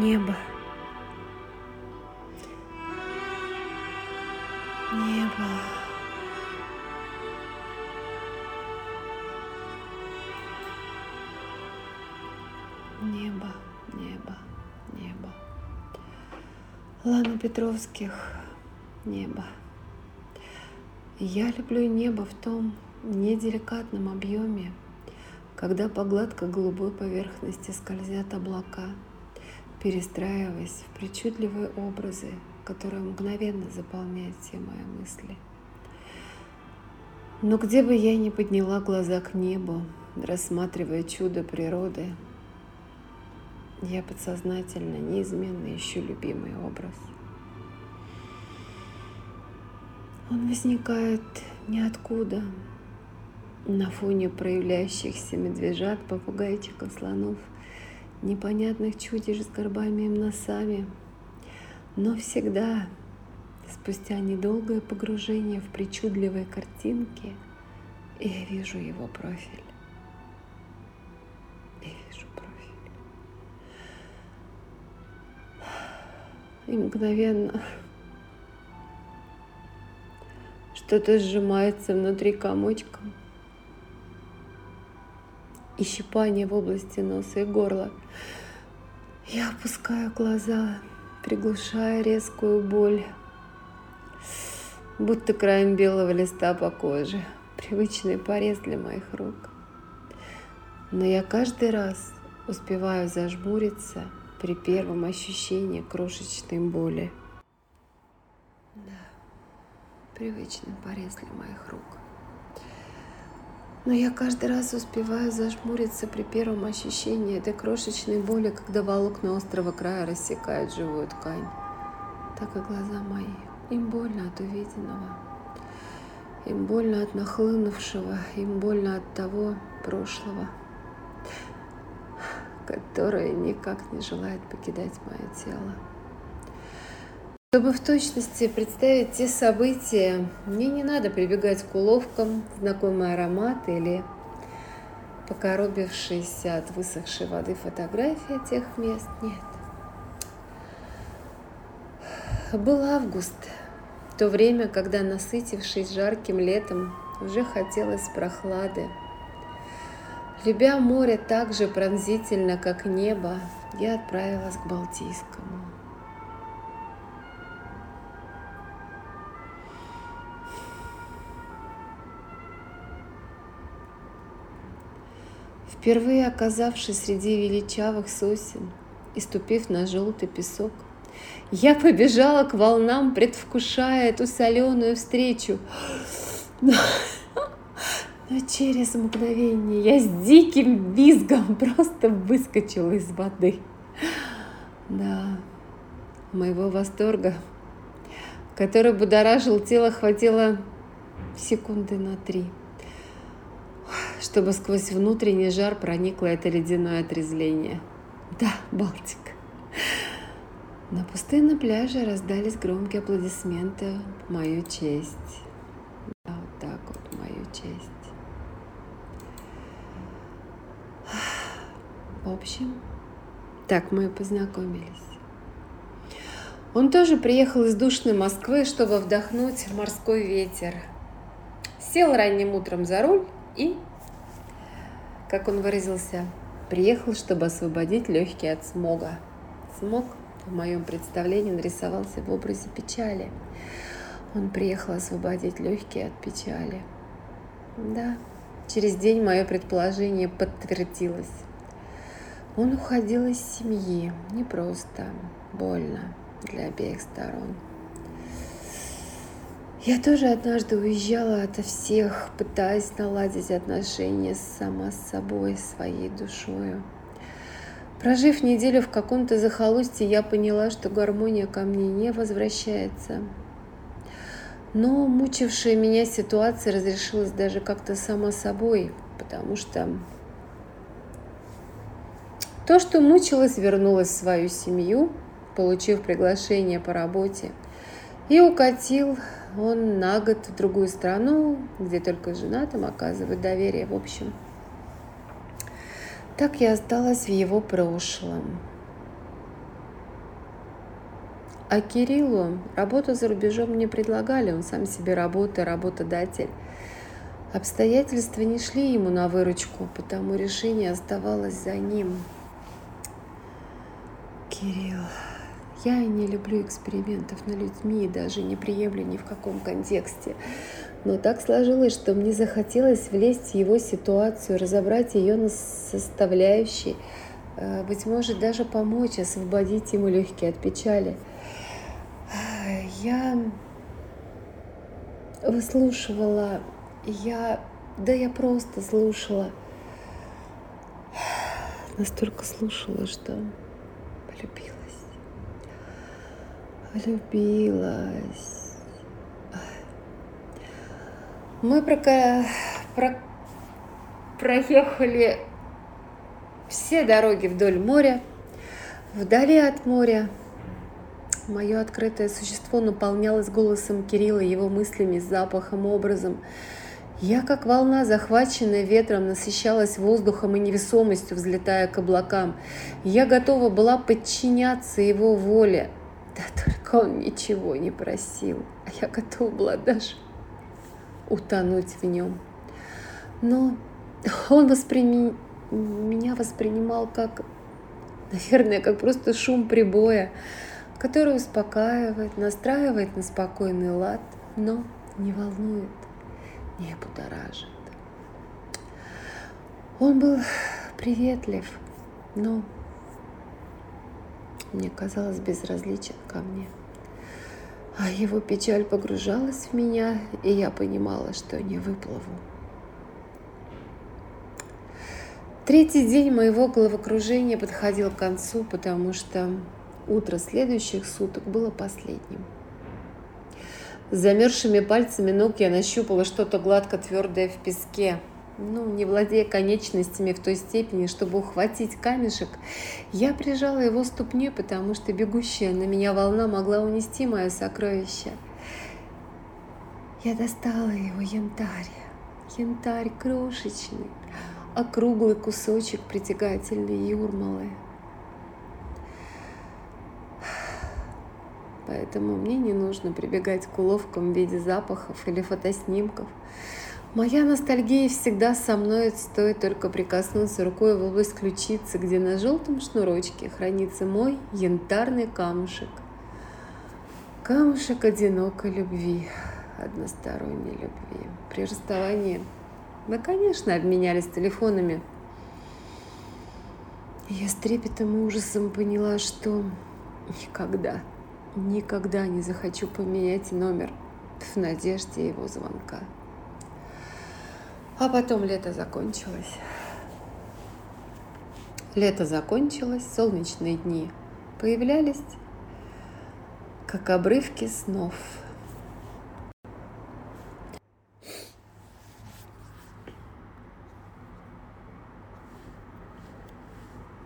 Небо. Небо. Небо, небо, небо. Лана Петровских. Небо. Я люблю небо в том неделикатном объеме, когда по гладко-голубой поверхности скользят облака, перестраиваясь в причудливые образы, которые мгновенно заполняют все мои мысли. Но где бы я ни подняла глаза к небу, рассматривая чудо природы, я подсознательно неизменно ищу любимый образ. Он возникает ниоткуда, на фоне проявляющихся медвежат, попугайчиков, слонов, непонятных чудищ с горбами и носами. Но всегда, спустя недолгое погружение в причудливые картинки, я вижу его профиль. Я вижу профиль. И мгновенно что-то сжимается внутри комочком и щипание в области носа и горла. Я опускаю глаза, приглушая резкую боль, будто краем белого листа по коже, привычный порез для моих рук. Но я каждый раз успеваю зажмуриться при первом ощущении крошечной боли. Да, привычный порез для моих рук. Но я каждый раз успеваю зажмуриться при первом ощущении этой крошечной боли, когда волокна острого края рассекают живую ткань. Так и глаза мои. Им больно от увиденного. Им больно от нахлынувшего, им больно от того прошлого, которое никак не желает покидать мое тело. Чтобы в точности представить те события, мне не надо прибегать к уловкам, знакомый аромат или покоробившиеся от высохшей воды фотографии тех мест. Нет. Был август, то время, когда, насытившись жарким летом, уже хотелось прохлады. Любя море так же пронзительно, как небо, я отправилась к Балтийскому. Впервые оказавшись среди величавых сосен и ступив на желтый песок, я побежала к волнам, предвкушая эту соленую встречу. Но, но через мгновение я с диким визгом просто выскочила из воды. Да, моего восторга, который будоражил тело, хватило секунды на три – чтобы сквозь внутренний жар проникло это ледяное отрезвление. Да, Балтика. На пустынном пляже раздались громкие аплодисменты мою честь. Да, вот так вот, мою честь. В общем, так мы и познакомились. Он тоже приехал из душной Москвы, чтобы вдохнуть морской ветер. Сел ранним утром за руль и как он выразился, приехал, чтобы освободить легкие от смога. Смог в моем представлении нарисовался в образе печали. Он приехал освободить легкие от печали. Да, через день мое предположение подтвердилось. Он уходил из семьи, непросто, больно для обеих сторон. Я тоже однажды уезжала ото всех, пытаясь наладить отношения сама с собой, своей душою. Прожив неделю в каком-то захолустье, я поняла, что гармония ко мне не возвращается. Но мучившая меня ситуация разрешилась даже как-то сама собой, потому что то, что мучилось, вернулось в свою семью, получив приглашение по работе, и укатил он на год в другую страну, где только женатым оказывает доверие. В общем, так я осталась в его прошлом. А Кириллу работу за рубежом не предлагали, он сам себе работа, работодатель. Обстоятельства не шли ему на выручку, потому решение оставалось за ним. Кирилл, я не люблю экспериментов над людьми и даже не приемлю ни в каком контексте. Но так сложилось, что мне захотелось влезть в его ситуацию, разобрать ее на составляющие, э, быть может, даже помочь освободить ему легкие от печали. Я выслушивала я, да я просто слушала, настолько слушала, что полюбилась, влюбилась. Мы про, про, проехали все дороги вдоль моря, вдали от моря. Мое открытое существо наполнялось голосом Кирилла, его мыслями, запахом, образом. Я, как волна, захваченная ветром, насыщалась воздухом и невесомостью, взлетая к облакам. Я готова была подчиняться его воле. Да только он ничего не просил, а я готова была даже утонуть в нем. Но он восприним... меня воспринимал как, наверное, как просто шум прибоя, который успокаивает, настраивает на спокойный лад, но не волнует не будоражит. Он был приветлив, но мне казалось безразличен ко мне. А его печаль погружалась в меня, и я понимала, что не выплыву. Третий день моего головокружения подходил к концу, потому что утро следующих суток было последним. С замерзшими пальцами ног я нащупала что-то гладко твердое в песке. Ну, не владея конечностями в той степени, чтобы ухватить камешек, я прижала его ступней, потому что бегущая на меня волна могла унести мое сокровище. Я достала его янтарь. Янтарь крошечный, округлый кусочек притягательной юрмалы. поэтому мне не нужно прибегать к уловкам в виде запахов или фотоснимков. Моя ностальгия всегда со мной, стоит только прикоснуться рукой в область ключицы, где на желтом шнурочке хранится мой янтарный камушек. Камушек одинокой любви, односторонней любви. При расставании мы, конечно, обменялись телефонами. я с трепетом и ужасом поняла, что никогда Никогда не захочу поменять номер в надежде его звонка. А потом лето закончилось. Лето закончилось, солнечные дни появлялись, как обрывки снов –